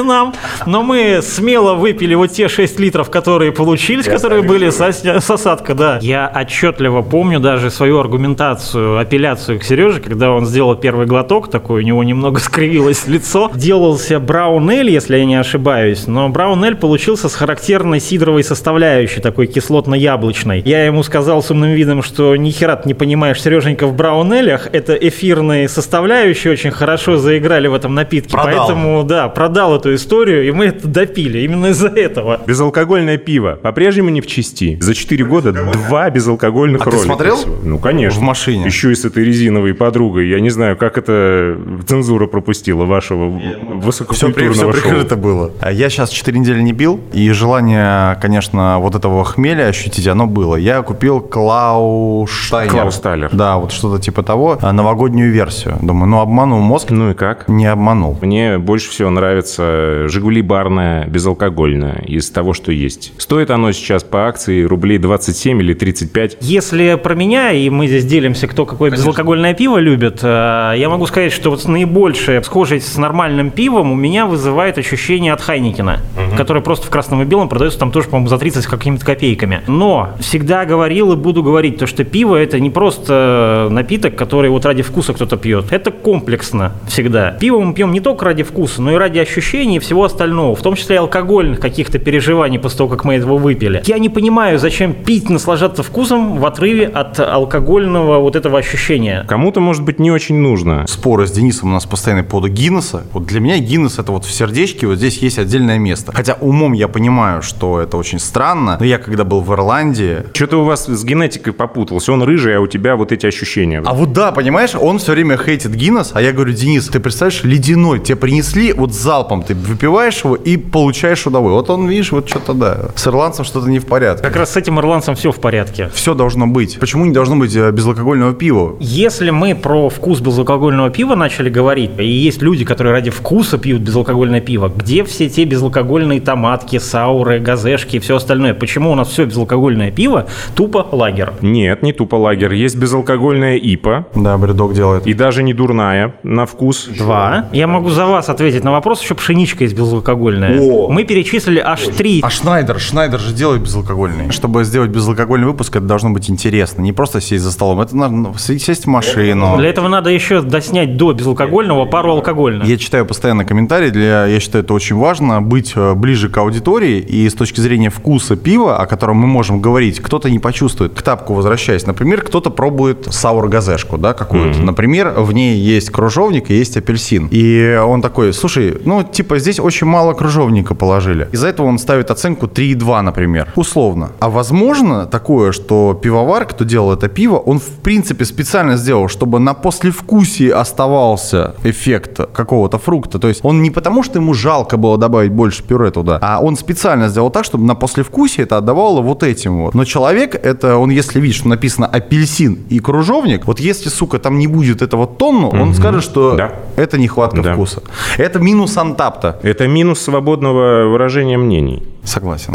но мы смело выпили вот те 6 литров, которые получились, которые были с осадка, да. Я отчетливо помню даже свою аргументацию, апелляцию к Сереже, когда он сделал первый глоток, такой у него немного (laughs) скривилось лицо. Делался браунель, если я не ошибаюсь, но браунель получился с характерной сидровой составляющей, такой кислотно-яблочной. Я ему сказал с умным видом, что ни хера ты не понимаешь, Сереженька, в браунелях это эфирные составляющие очень хорошо заиграли в этом напитке. Продал. Поэтому, да, продал эту историю, и мы это допили именно из-за этого. Безалкогольное пиво по-прежнему не в чести. За 4 года два безалкогольных А ты ролика. смотрел? всего. Ну, конечно. В машине? Еще и с этой резиновой подругой. Я не знаю, как это цензура пропустила вашего Все, высококультурного шоу. прикрыто было. А Я сейчас 4 недели не пил, и желание, конечно, вот этого хмеля ощутить, оно было. Я купил Клауштайнер. Клаустайлер. Да, вот что-то типа того, а, новогоднюю версию. Думаю, ну обманул мозг, Ну и как? не обманул. Мне больше всего нравится «Жигули» барная, безалкогольная, из того, что есть. Стоит оно сейчас по акции рублей 27 или 35. Если про меня, и мы здесь делимся, кто какое безалкогольное пиво любит, э, я могу сказать, что вот наибольшая схожесть с нормальным пивом у меня вызывает ощущение от Хайникина, который просто в красном и белом продается там тоже, по-моему, за 30 с какими-то копейками. Но всегда говорил и буду говорить, то, что пиво это не просто напиток, который вот ради вкуса кто-то пьет. Это комплексно всегда. Пиво мы пьем не только ради вкуса, но и ради ощущений и всего остального, в том числе и алкогольных каких-то переживаний после того, как мы его выпили. Я не понимаю, зачем пить, наслаждаться вкусом в отрыве от алкогольного вот этого ощущения. Кому-то, может быть, не очень нужно. Споры с Денисом у нас постоянно по поводу Гиннесса. Вот для меня Гиннес это вот в сердечке, вот здесь есть отдельное место. Хотя умом я понимаю, что это очень странно, но я когда был в Ирландии, Что-то у вас с генетикой попутался. Он рыжий, а у тебя вот эти ощущения. А вот да, понимаешь, он все время хейтит Гиннес, а я говорю, Денис, ты представляешь, ледяной, тебе принесли вот залпом, Ты выпиваешь его и получаешь удовольствие. Вот он, видишь, вот что-то, да, с ирландцем что-то не в порядке. Как раз с этим ирландцем все в порядке. Все должно быть. Почему не должно быть э, безалкогольного пива? Если мы про вкус безалкогольного пива начали говорить, и есть люди, которые ради вкуса пьют безалкогольное пиво, где все те безалкогольные томатки, сауры, газешки и все остальное? Почему у нас все безалкогольное пиво тупо лагер? Нет, не тупо лагерь. Есть безалкогольная ипа. Да, бредок делает. И даже не дурная на вкус. Два. Я могу за вас ответить на вопрос, еще пшеничка есть безалкогольная. О! Мы перечислили аж три. А Шнайдер, Шнайдер же делает безалкогольный. Чтобы сделать безалкогольный выпуск, это должно быть интересно. Не просто сесть за столом, это надо ну, сесть в машину. Для этого надо еще доснять до безалкогольного пару алкогольных. Я читаю постоянно комментарии, для, я считаю, это очень важно, быть э, ближе к аудитории и с точки зрения вкуса пива, о котором мы можем говорить, кто-то не почувствует. К тапку возвращаясь, например, кто-то пробует саур-газешку, да, какую-то. Например, в ней есть кружовник и есть апельсин. И он такой, слушай, ну, типа, здесь очень мало кружовника положили. Из-за этого он ставит оценку 3,2, например, условно. А возможно такое, что пивовар, кто делал это пиво, он, в принципе, специально сделал, чтобы на послевкусии оставался эффект какого-то фрукта. То есть он не потому, что ему жалко было добавить больше пюре туда, а он специально сделал так, чтобы на послевкусии это отдавало вот этим вот. Но человек, это он, если видит, что написано апельсин и кружовник, вот если, сука, там не будет этого тонну, он скажет, что Да. это нехватка Да. вкуса. Это минус антапта. Это минус свободного выражения мнений. Согласен.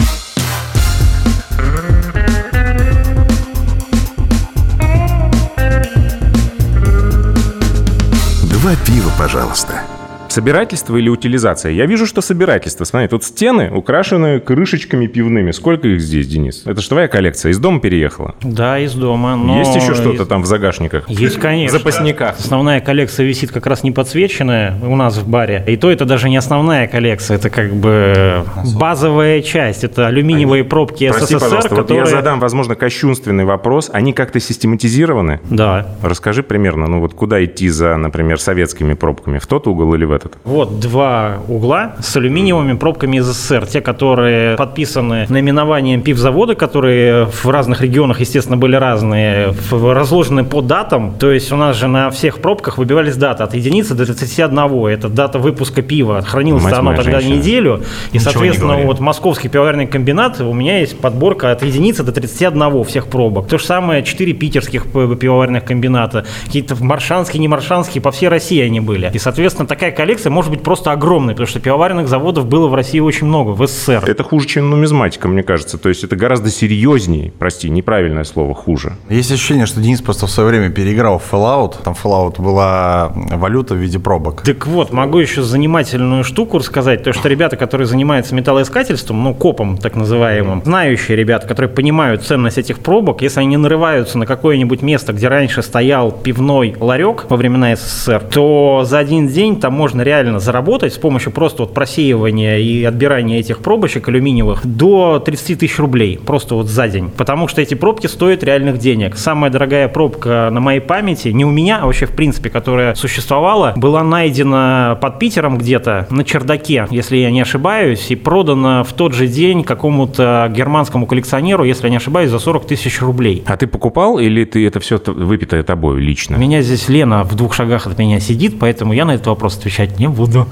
Два пива, пожалуйста. Собирательство или утилизация? Я вижу, что собирательство. Смотри, тут стены украшены крышечками пивными. Сколько их здесь, Денис? Это же твоя коллекция. Из дома переехала. Да, из дома. но Есть еще что-то из- там в загашниках? Есть, конечно. В запасниках. Основная коллекция висит как раз не подсвеченная у нас в баре. И то это даже не основная коллекция, это как бы базовая часть. Это алюминиевые пробки Прости, СССР, пожалуйста, вот которые... я задам, возможно, кощунственный вопрос. Они как-то систематизированы? Да. Расскажи примерно, ну вот куда идти за, например, советскими пробками? В тот угол или в этот? Вот два угла с алюминиевыми пробками из СССР. Те, которые подписаны наименованием пивзавода, которые в разных регионах, естественно, были разные, разложены по датам. То есть у нас же на всех пробках выбивались даты от единицы до 31. Это дата выпуска пива. Хранилось оно тогда женщина. неделю. И, не соответственно, вот московский пивоварный комбинат, у меня есть подборка от единицы до 31 всех пробок. То же самое 4 питерских п- пивоварных комбината. Какие-то маршанские, не маршанские, по всей России они были. И, соответственно, такая коллекция может быть просто огромной, потому что пивоварных заводов было в России очень много, в СССР. Это хуже, чем нумизматика, мне кажется. То есть это гораздо серьезнее. Прости, неправильное слово, хуже. Есть ощущение, что Денис просто в свое время переиграл в Fallout. Там Fallout была валюта в виде пробок. Так вот, могу еще занимательную штуку рассказать. То, что ребята, которые занимаются металлоискательством, ну, копом так называемым, знающие ребята, которые понимают ценность этих пробок, если они нарываются на какое-нибудь место, где раньше стоял пивной ларек во времена СССР, то за один день там можно реально заработать с помощью просто вот просеивания и отбирания этих пробочек алюминиевых до 30 тысяч рублей просто вот за день. Потому что эти пробки стоят реальных денег. Самая дорогая пробка на моей памяти, не у меня, а вообще в принципе, которая существовала, была найдена под Питером где-то на чердаке, если я не ошибаюсь, и продана в тот же день какому-то германскому коллекционеру, если я не ошибаюсь, за 40 тысяч рублей. А ты покупал или ты это все выпитое тобой У лично? меня здесь Лена в двух шагах от меня сидит, поэтому я на этот вопрос отвечать не буду.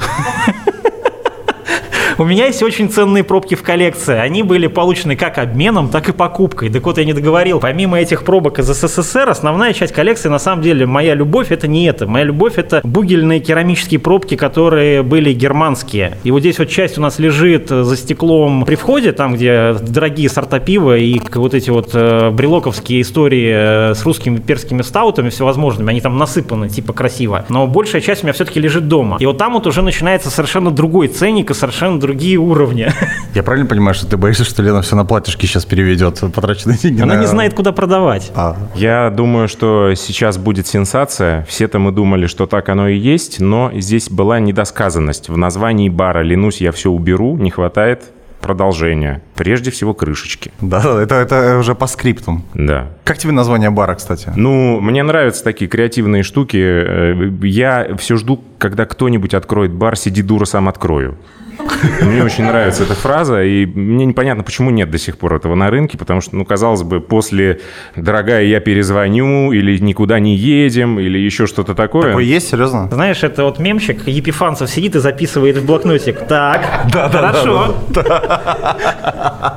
У меня есть очень ценные пробки в коллекции. Они были получены как обменом, так и покупкой. Так вот, я не договорил. Помимо этих пробок из СССР, основная часть коллекции, на самом деле, моя любовь, это не это. Моя любовь, это бугельные керамические пробки, которые были германские. И вот здесь вот часть у нас лежит за стеклом при входе, там, где дорогие сорта пива и вот эти вот э, брелоковские истории э, с русскими перскими стаутами всевозможными, они там насыпаны, типа красиво. Но большая часть у меня все-таки лежит дома. И вот там вот уже начинается совершенно другой ценник и совершенно другие уровни. Я правильно понимаю, что ты боишься, что Лена все на платьишки сейчас переведет, потраченные деньги? Она на- не знает, куда продавать. А, Я думаю, что сейчас будет сенсация. Все-то мы думали, что так оно и есть, но здесь была недосказанность. В названии бара «Ленусь, я все уберу» не хватает продолжения. Прежде всего, крышечки. да, это, это уже по скриптум. Да. Как тебе название бара, кстати? Ну, мне нравятся такие креативные штуки. Э, Я все жду, когда кто-нибудь откроет бар, сиди дура, сам открою. Мне очень нравится эта фраза, и мне непонятно, почему нет до сих пор этого на рынке, потому что, ну, казалось бы, после «дорогая, я перезвоню», или «никуда не едем», или еще что-то такое. Такое есть, серьезно? Знаешь, это вот мемчик, Епифанцев сидит и записывает в блокнотик. Так, хорошо.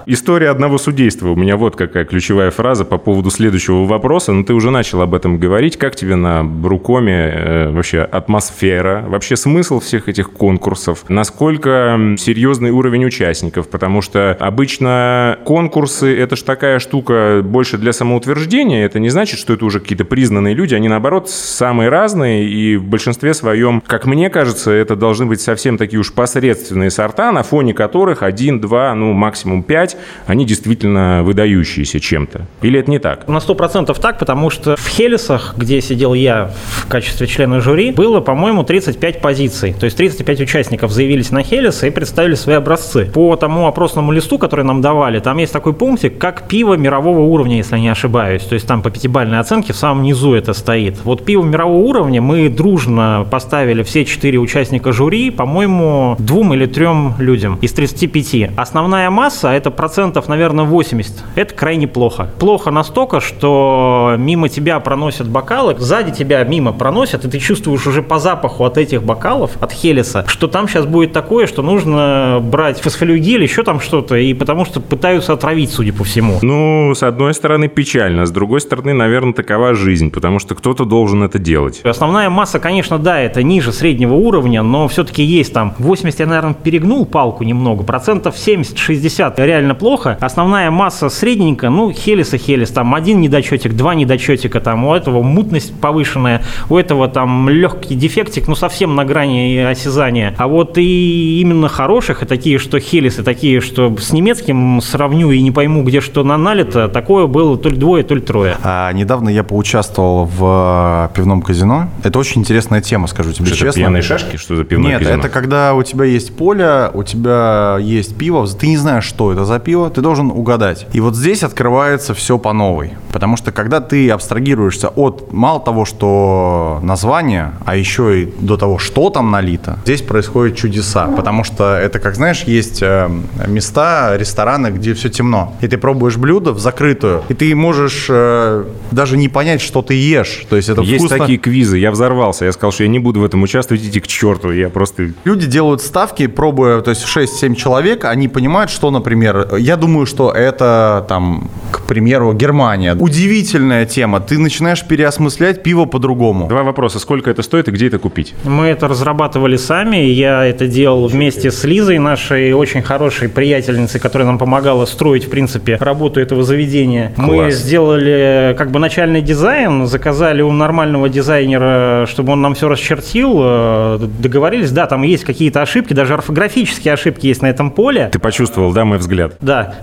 История одного судейства. У меня вот какая ключевая фраза по поводу следующего вопроса. Ну, ты уже начал об этом говорить. Как тебе на Брукоме э, вообще атмосфера, вообще смысл всех этих конкурсов? Насколько серьезный уровень участников? Потому что обычно конкурсы – это ж такая штука больше для самоутверждения. Это не значит, что это уже какие-то признанные люди. Они, наоборот, самые разные. И в большинстве своем, как мне кажется, это должны быть совсем такие уж посредственные сорта, на фоне которых один, два, ну, максимум пять, они действительно выдающиеся чем-то. Или это не так? На сто процентов так, потому что в Хелесах, где сидел я в качестве члена жюри, было, по-моему, 35 позиций. То есть 35 участников заявились на Хелесы и представили свои образцы. По тому опросному листу, который нам давали, там есть такой пунктик, как пиво мирового уровня, если не ошибаюсь. То есть там по пятибалльной оценке в самом низу это стоит. Вот пиво мирового уровня мы дружно поставили все четыре участника жюри, по-моему, двум или трем людям из 35. Основная масса, это процентов, наверное, 80. Это крайне плохо. Плохо настолько, что мимо тебя проносят бокалы, сзади тебя мимо проносят, и ты чувствуешь уже по запаху от этих бокалов, от Хелеса, что там сейчас будет такое, что нужно брать фосфолиогель, еще там что-то, и потому что пытаются отравить, судя по всему. Ну, с одной стороны, печально, с другой стороны, наверное, такова жизнь, потому что кто-то должен это делать. Основная масса, конечно, да, это ниже среднего уровня, но все-таки есть там 80, я, наверное, перегнул палку немного, процентов 70-60 реально плохо. Основная масса средненькая, ну, Хелис и Хелис, там один недочетик, два недочетика, там у этого мутность повышенная, у этого там легкий дефектик, ну, совсем на грани осязания. А вот и именно хороших, и такие, что Хелис, и такие, что с немецким сравню и не пойму, где что на налито, такое было то ли двое, то ли трое. А, недавно я поучаствовал в э, пивном казино. Это очень интересная тема, скажу тебе Что это честно. пьяные шашки? Что за пивное Нет, казино? это когда у тебя есть поле, у тебя есть пиво, ты не знаешь, что это за пиво, ты должен угадать. И вот здесь открывается все по новой. Потому что когда ты абстрагируешься от мало того, что название, а еще и до того, что там налито, здесь происходят чудеса. Потому что это, как знаешь, есть э, места, рестораны, где все темно. И ты пробуешь блюдо в закрытую, и ты можешь э, даже не понять, что ты ешь. То есть это Есть вкусно. такие квизы, я взорвался, я сказал, что я не буду в этом участвовать, идите к черту, я просто... Люди делают ставки, пробуя, то есть 6-7 человек, они понимают, что, например, я думаю, что это, там, к примеру, Германия. Удивительная тема. Ты начинаешь переосмыслять пиво по-другому. Два вопроса, сколько это стоит и где это купить? Мы это разрабатывали сами. Я это делал вместе с Лизой, нашей очень хорошей приятельницей, которая нам помогала строить, в принципе, работу этого заведения. Мы Класс. сделали как бы начальный дизайн, заказали у нормального дизайнера, чтобы он нам все расчертил. э, Договорились, да, там есть какие-то ошибки, даже орфографические ошибки есть на этом поле. Ты почувствовал, да, мой взгляд? Да.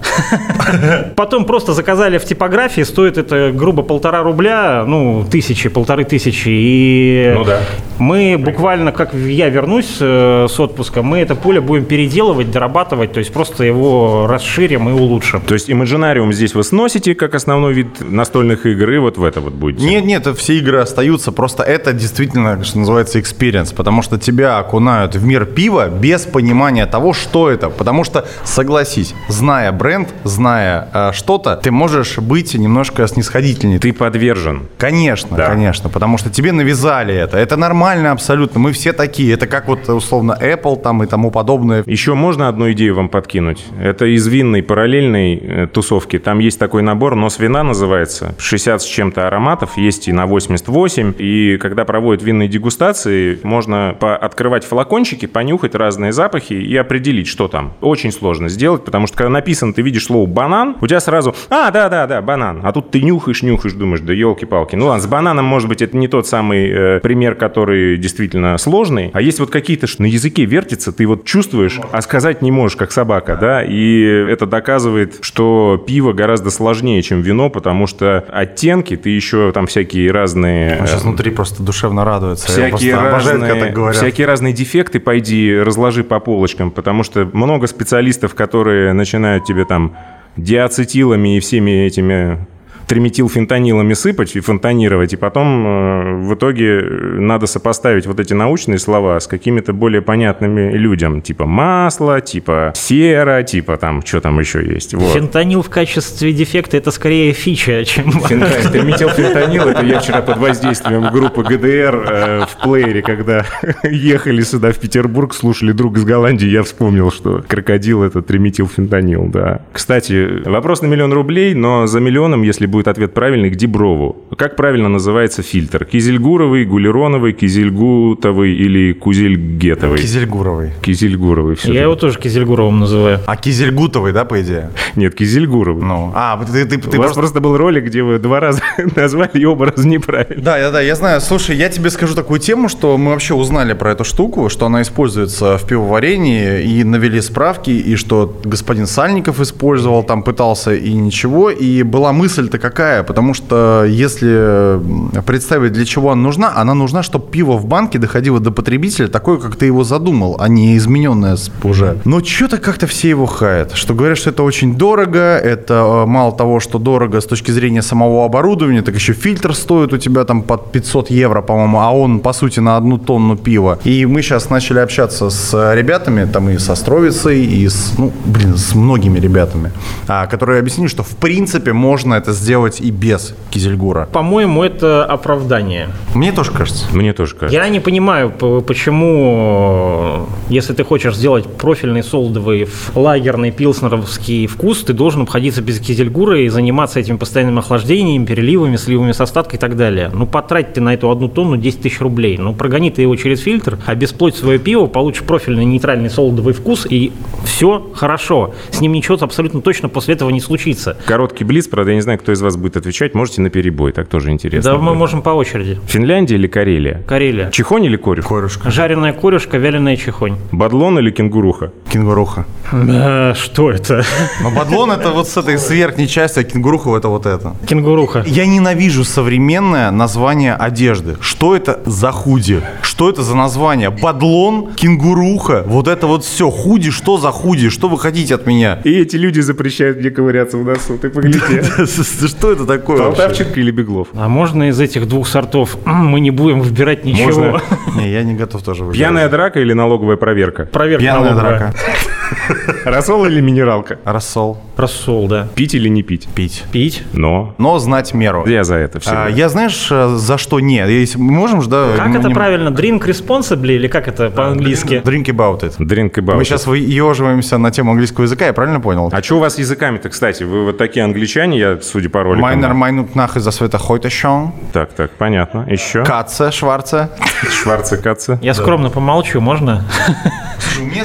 (laughs) Потом просто заказали в типографии, стоит это грубо полтора рубля, ну, тысячи, полторы тысячи. И Ну да. мы буквально, как я вернусь э, с отпуска, мы это поле будем переделывать, дорабатывать, то есть просто его расширим и улучшим. То есть Imaginarium здесь вы сносите как основной вид настольных игр, и вот в это вот будете? Нет, нет, все игры остаются, просто это действительно, что называется, experience, потому что тебя окунают в мир пива без понимания того, что это. Потому что, согласись, зная бренд, зная э, что-то, ты можешь быть немножко снисходительней. Ты подвержен. Конечно, Да. конечно, потому что тебе навязали это. Это нормально абсолютно, мы все такие. Это как вот условно Apple там и тому подобное. Еще можно одну идею вам подкинуть? Это из винной параллельной э, тусовки. Там есть такой набор, нос вина называется. 60 с чем-то ароматов, есть и на 88. И когда проводят винные дегустации, можно открывать флакончики, понюхать разные запахи и определить, что там. Очень сложно сделать, потому что когда написано, ты видишь слово банан, у тебя сразу, а, да-да-да, банан. А тут ты нюхаешь, нюхаешь, думаешь, да елки-палки. Ну ладно, с бананом, может быть, это не тот самый э, пример, который действительно сложный. А есть вот какие-то, что на языке вертится, ты вот чувствуешь, а сказать не можешь, как собака, да? И это доказывает, что пиво гораздо сложнее, чем вино, потому что оттенки, ты еще там всякие разные... Он сейчас э, внутри просто душевно радуется. Всякие обожаю, разные, говорят. всякие разные дефекты пойди разложи по полочкам, потому что много специалистов, которые начинают тебе там диацетилами и всеми этими триметилфентанилами сыпать и фонтанировать, и потом э, в итоге надо сопоставить вот эти научные слова с какими-то более понятными людям, типа масло, типа сера, типа там, что там еще есть. Вот. Фентанил в качестве дефекта это скорее фича, чем... (laughs) Триметилфентанил, это я вчера под воздействием группы ГДР э, в плеере, когда (laughs) ехали сюда в Петербург, слушали друг из Голландии, я вспомнил, что крокодил это триметилфентанил, да. Кстати, вопрос на миллион рублей, но за миллионом, если будет ответ правильный, к Диброву. Как правильно называется фильтр? Кизельгуровый, гулероновый, кизельгутовый или кузельгетовый? Кизельгуровый. Кизельгуровый все Я его тоже Кизельгуровым называю. А Кизельгутовый, да, по идее? Нет, Кизельгуровый. Ну, а, ты, ты, ты У вас просто... просто был ролик, где вы два раза (laughs) назвали и оба раза неправильно. Да, да, да, я знаю. Слушай, я тебе скажу такую тему, что мы вообще узнали про эту штуку, что она используется в пивоварении, и навели справки, и что господин Сальников использовал, там пытался, и ничего. И была мысль-то какая? Потому что если представить, для чего она нужна, она нужна, чтобы пиво в банке доходило до потребителя такое, как ты его задумал, а не измененное уже. Но что-то как-то все его хаят, что говорят, что это очень дорого, это э, мало того, что дорого с точки зрения самого оборудования, так еще фильтр стоит у тебя там под 500 евро, по-моему, а он, по сути, на одну тонну пива. И мы сейчас начали общаться с ребятами, там и со Стровицей, и с, ну, блин, с многими ребятами, а, которые объяснили, что в принципе можно это сделать и без Кизельгура. По-моему, это оправдание. Мне тоже кажется. Мне тоже кажется. Я не понимаю, почему, если ты хочешь сделать профильный солдовый лагерный пилснеровский вкус, ты должен обходиться без кизельгура и заниматься этим постоянным охлаждением, переливами, сливами с остаткой и так далее. Ну, потрать ты на эту одну тонну 10 тысяч рублей. Ну, прогони ты его через фильтр, обесплодь свое пиво, получишь профильный нейтральный солдовый вкус, и все хорошо. С ним ничего абсолютно точно после этого не случится. Короткий блиц, правда, я не знаю, кто из вас будет отвечать. Можете на перебой, так тоже интересно. Да, мы будет. можем по очереди. Финляндия или Карелия? Карелия. Чихонь или корюх? Корюшка. Жареная корюшка, вяленая чихонь. Бадлон или кенгуруха? Кенгуруха. Э, что это? Но бадлон это вот с этой с верхней части, а кенгуруха это вот это. Кенгуруха. Я ненавижу современное название одежды. Что это за худи? Что это за название? Бадлон, кенгуруха, вот это вот все. Худи, что за худи? Что вы хотите от меня? И эти люди запрещают мне ковыряться в носу. Ты погляди. (laughs) Что это такое? Полтавчик или Беглов? А можно из этих двух сортов (clears throat) мы не будем выбирать ничего? Можно. Не, я не готов тоже выбирать. Пьяная драка или налоговая проверка? Проверка Пьяная налоговая. драка. (laughs) Рассол или минералка? Рассол. Рассол, да. Пить или не пить? Пить. Пить. Но. Но знать меру. Я за это все. А, я знаешь, э, за что нет? Мы можем же, да? Как это не- правильно? Drink responsibly или как это по-английски? Drink about it. Drink about Мы it. сейчас выеживаемся на тему английского языка, я правильно понял? А что у вас с языками-то, кстати? Вы вот такие англичане, я, судя по роликам. Майнер майнут нах из-за света хойта шон. Так, так, понятно. Еще? Каце, шварце. Шварца Каца. Я скромно помолчу, можно? (laughs)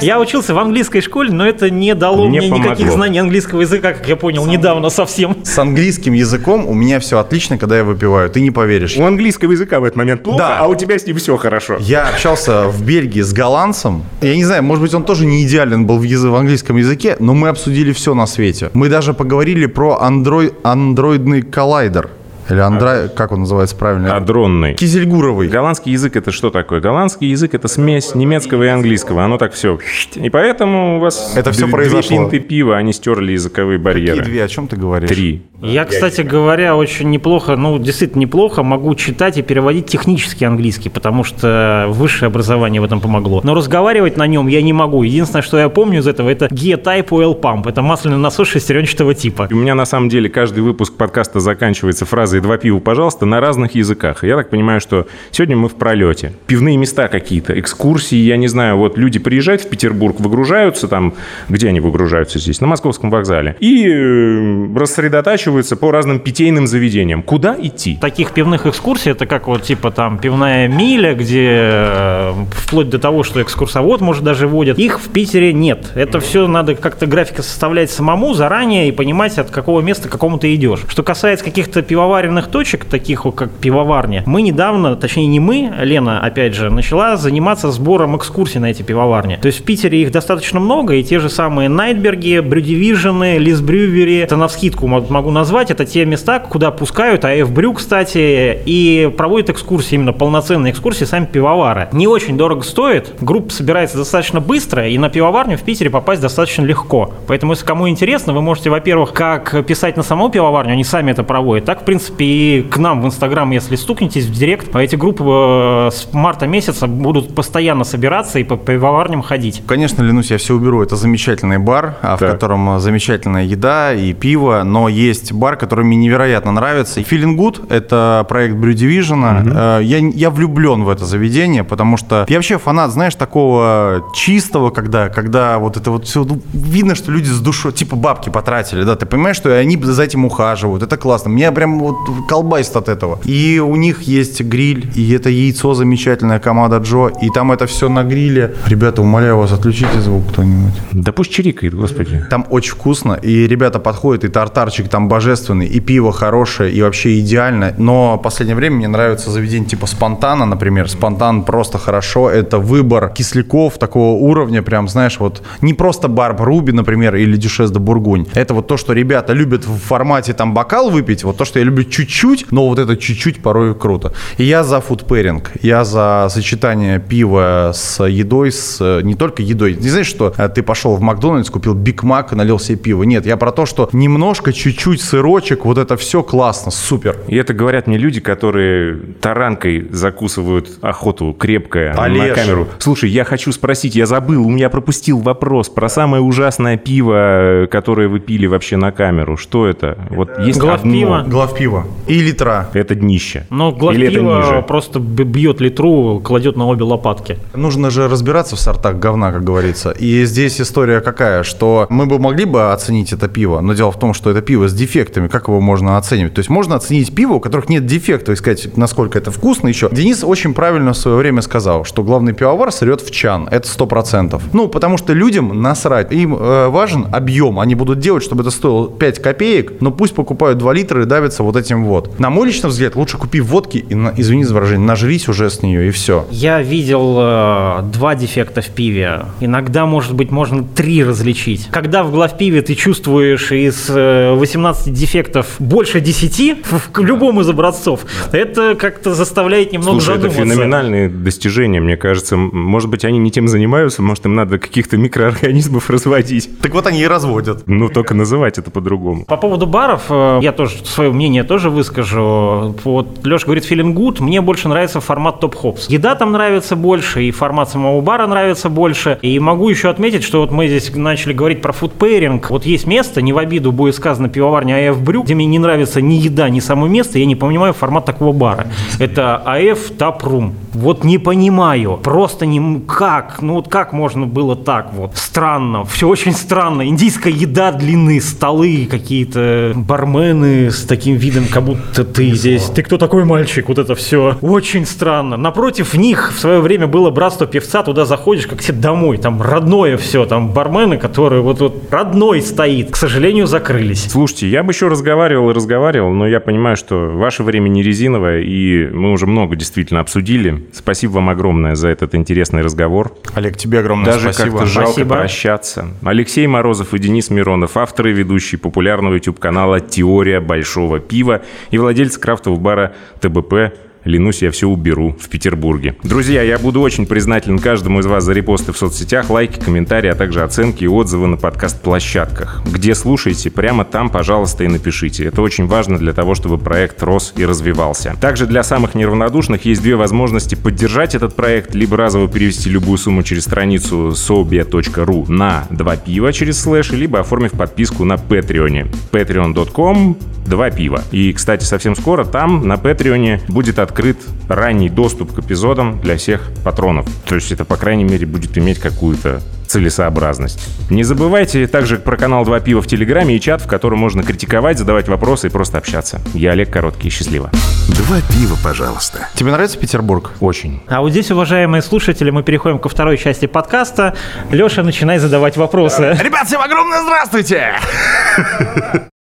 Я учился в английской школе, но это не дало Не мне никаких знаний английского языка, как я понял, недавно совсем. С английским языком у меня все отлично, когда я выпиваю. Ты не поверишь. У английского языка в этот момент плохо, Да. а у тебя с ним все хорошо. Я общался в Бельгии с голландцем. Я не знаю, может быть, он тоже не идеален был в, в английском языке, но мы обсудили все на свете. Мы даже поговорили про андроидный коллайдер. Или андро... как он называется правильно? Адронный. Кизельгуровый. Голландский язык это что такое? Голландский язык это смесь немецкого и английского. Оно так все. И поэтому у вас Это всё две произошло. пинты пива, они стерли языковые Какие барьеры. две, о чем ты говоришь? Три. Я, кстати говоря, очень неплохо, ну, действительно неплохо могу читать и переводить технический английский, потому что высшее образование в этом помогло. Но разговаривать на нем я не могу. Единственное, что я помню из этого, это G-Type Oil Pump. Это масляный насос шестеренчатого типа. И У меня на самом деле каждый выпуск подкаста заканчивается фразой «два пива, пожалуйста» на разных языках. И Я так понимаю, что сегодня мы в пролете. Пивные места какие-то, экскурсии, я не знаю, вот люди приезжают в Петербург, выгружаются там, где они выгружаются здесь? На Московском вокзале. И э, рассредотачиваются по разным питейным заведениям. Куда идти? Таких пивных экскурсий, это как вот типа там пивная миля, где э, вплоть до того, что экскурсовод, может, даже водят. Их в Питере нет. Это все надо как-то графика составлять самому заранее и понимать, от какого места к какому ты идешь. Что касается каких-то пивоварен пивоваренных точек, таких как пивоварня, мы недавно, точнее не мы, Лена, опять же, начала заниматься сбором экскурсий на эти пивоварни. То есть в Питере их достаточно много, и те же самые Найтберги, Брюдивижены, Лисбрювери, это на вскидку могу назвать, это те места, куда пускают АФ Брю, кстати, и проводят экскурсии, именно полноценные экскурсии сами пивовары. Не очень дорого стоит, группа собирается достаточно быстро, и на пивоварню в Питере попасть достаточно легко. Поэтому, если кому интересно, вы можете, во-первых, как писать на саму пивоварню, они сами это проводят, так, в принципе, и к нам в Инстаграм, если стукнетесь в Директ, эти группы э, с марта месяца будут постоянно собираться и по пивоварням ходить. Конечно, Ленусь, я все уберу. Это замечательный бар, а, в котором замечательная еда и пиво, но есть бар, который мне невероятно нравится. Feeling Good — это проект Brew Division. Угу. Я, я влюблен в это заведение, потому что я вообще фанат, знаешь, такого чистого, когда, когда вот это вот все, ну, видно, что люди с душой, типа бабки потратили, да, ты понимаешь, что они за этим ухаживают, это классно. Меня прям вот колбасит от этого. И у них есть гриль, и это яйцо замечательная команда Джо, и там это все на гриле. Ребята, умоляю вас, отключите звук кто-нибудь. Да пусть чирикает, господи. Там очень вкусно, и ребята подходят, и тартарчик там божественный, и пиво хорошее, и вообще идеально. Но в последнее время мне нравится заведение типа Спонтана, например. Спонтан просто хорошо. Это выбор кисляков такого уровня, прям, знаешь, вот не просто Барб Руби, например, или Дюшес де Бургунь. Это вот то, что ребята любят в формате там бокал выпить, вот то, что я люблю чуть-чуть, но вот это чуть-чуть порой круто. И я за фудпэринг, я за сочетание пива с едой, с не только едой. Не знаешь, что э, ты пошел в Макдональдс, купил Биг Мак и налил себе пиво. Нет, я про то, что немножко, чуть-чуть сырочек, вот это все классно, супер. И это говорят мне люди, которые таранкой закусывают охоту крепкое Олеж. на камеру. Слушай, я хочу спросить, я забыл, у меня пропустил вопрос про самое ужасное пиво, которое вы пили вообще на камеру. Что это? Вот есть Глав одно. пива. Глав пива. И литра. Это днище. Но глав Или это пива ниже? просто бьет литру, кладет на обе лопатки. Нужно же разбираться в сортах говна, как говорится. И здесь история какая, что мы бы могли бы оценить это пиво, но дело в том, что это пиво с дефектами. Как его можно оценивать? То есть можно оценить пиво, у которых нет дефектов, и сказать, насколько это вкусно еще. Денис очень правильно в свое время сказал, что главный пивовар сырет в чан. Это сто процентов. Ну, потому что людям насрать. Им э, важен объем. Они будут делать, чтобы это стоило 5 копеек, но пусть покупают 2 литра и давятся вот этим вот. На мой личный взгляд, лучше купи водки и, на- извини за выражение, нажрись уже с нее и все. Я видел э, два дефекта в пиве. Иногда, может быть, можно три различить. Когда в главпиве ты чувствуешь из э, 18 дефектов больше 10 (laughs) в к любом из образцов, это как-то заставляет немного Слушай, это задуматься. феноменальные достижения, мне кажется. Может быть, они не тем занимаются, может, им надо каких-то микроорганизмов (laughs) разводить. Так вот они и разводят. Ну, только называть это по-другому. По поводу баров, э, я тоже свое мнение тоже выскажу. Вот Леша говорит, feeling good, мне больше нравится формат топ хопс. Еда там нравится больше, и формат самого бара нравится больше. И могу еще отметить, что вот мы здесь начали говорить про food pairing. Вот есть место, не в обиду будет сказано пивоварня АФ Брю, где мне не нравится ни еда, ни само место, я не понимаю формат такого бара. Это АФ Taproom. Вот не понимаю. Просто не... Как? Ну вот как можно было так вот? Странно. Все очень странно. Индийская еда длины, столы, какие-то бармены с таким видом, как будто ты здесь. Ты кто такой мальчик? Вот это все. Очень странно. Напротив них в свое время было братство певца. Туда заходишь, как тебе домой. Там родное все. Там бармены, которые вот, вот родной стоит. К сожалению, закрылись. Слушайте, я бы еще разговаривал и разговаривал, но я понимаю, что ваше время не резиновое, и мы уже много действительно обсудили. Спасибо вам огромное за этот интересный разговор. Олег, тебе огромное Даже спасибо. как-то жалко Спасибо. прощаться. Алексей Морозов и Денис Миронов, авторы и ведущие популярного YouTube-канала «Теория большого пива» и владельцы крафтового бара ТБП Ленусь, я все уберу в Петербурге. Друзья, я буду очень признателен каждому из вас за репосты в соцсетях, лайки, комментарии, а также оценки и отзывы на подкаст-площадках. Где слушаете, прямо там, пожалуйста, и напишите. Это очень важно для того, чтобы проект рос и развивался. Также для самых неравнодушных есть две возможности поддержать этот проект, либо разово перевести любую сумму через страницу sobia.ru на два пива через слэш, либо оформив подписку на Патреоне. patreon.com два пива. И, кстати, совсем скоро там, на Патреоне, будет открыт ранний доступ к эпизодам для всех патронов. То есть это, по крайней мере, будет иметь какую-то целесообразность. Не забывайте также про канал «Два пива» в Телеграме и чат, в котором можно критиковать, задавать вопросы и просто общаться. Я Олег Короткий. Счастливо. Два пива, пожалуйста. Тебе нравится Петербург? Очень. А вот здесь, уважаемые слушатели, мы переходим ко второй части подкаста. Леша, начинай задавать вопросы. Ребят, всем огромное здравствуйте!